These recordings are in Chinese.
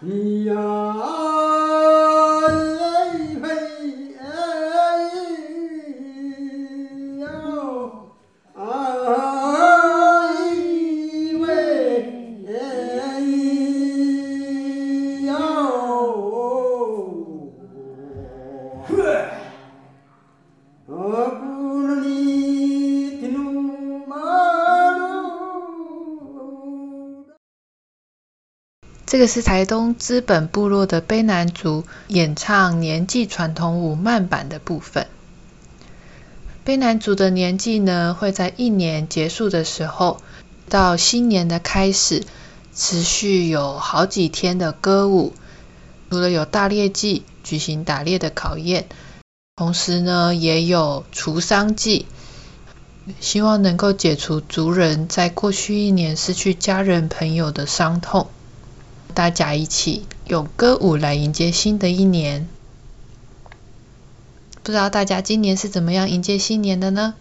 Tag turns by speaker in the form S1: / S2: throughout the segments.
S1: 你呀。这个是台东资本部落的卑南族演唱年祭传统舞慢板的部分。卑南族的年祭呢，会在一年结束的时候到新年的开始，持续有好几天的歌舞。除了有大猎祭举行打猎的考验，同时呢，也有除丧祭，希望能够解除族人在过去一年失去家人朋友的伤痛。大家一起用歌舞来迎接新的一年。不知道大家今年是怎么样迎接新年的呢？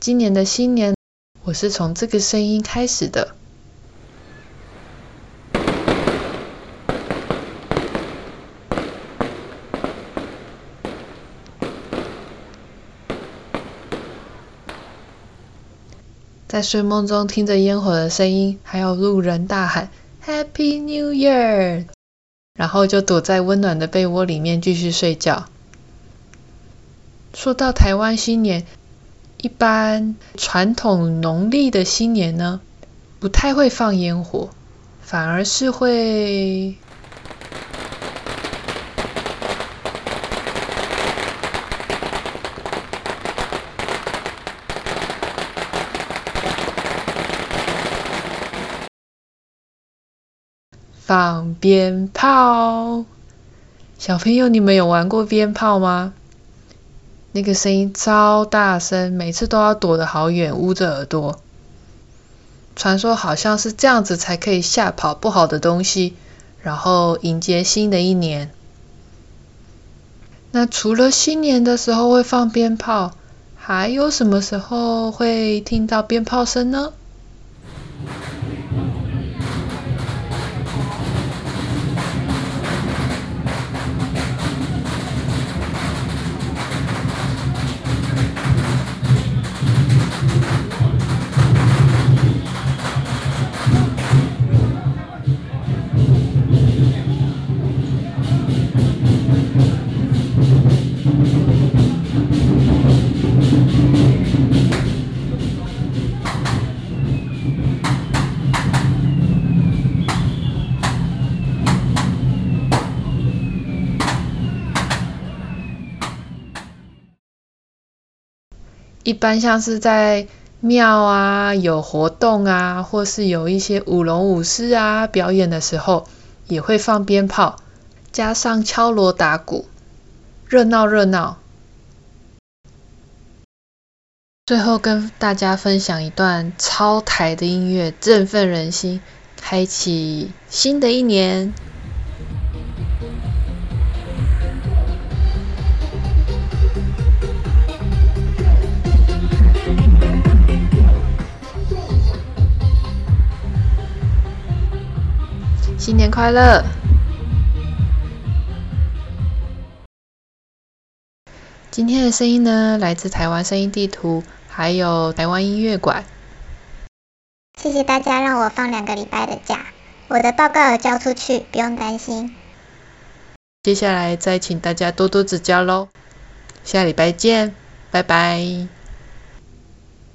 S1: 今年的新年，我是从这个声音开始的。在睡梦中听着烟火的声音，还有路人大喊。Happy New Year！然后就躲在温暖的被窝里面继续睡觉。说到台湾新年，一般传统农历的新年呢，不太会放烟火，反而是会。放鞭炮，小朋友，你们有玩过鞭炮吗？那个声音超大声，每次都要躲得好远，捂着耳朵。传说好像是这样子才可以吓跑不好的东西，然后迎接新的一年。那除了新年的时候会放鞭炮，还有什么时候会听到鞭炮声呢？一般像是在庙啊有活动啊，或是有一些舞龙舞狮啊表演的时候，也会放鞭炮，加上敲锣打鼓，热闹热闹。最后跟大家分享一段超台的音乐，振奋人心，开启新的一年。新年快乐！今天的声音呢，来自台湾声音地图，还有台湾音乐馆。
S2: 谢谢大家让我放两个礼拜的假，我的报告有交出去，不用担心。
S1: 接下来再请大家多多指教喽，下礼拜见，拜拜。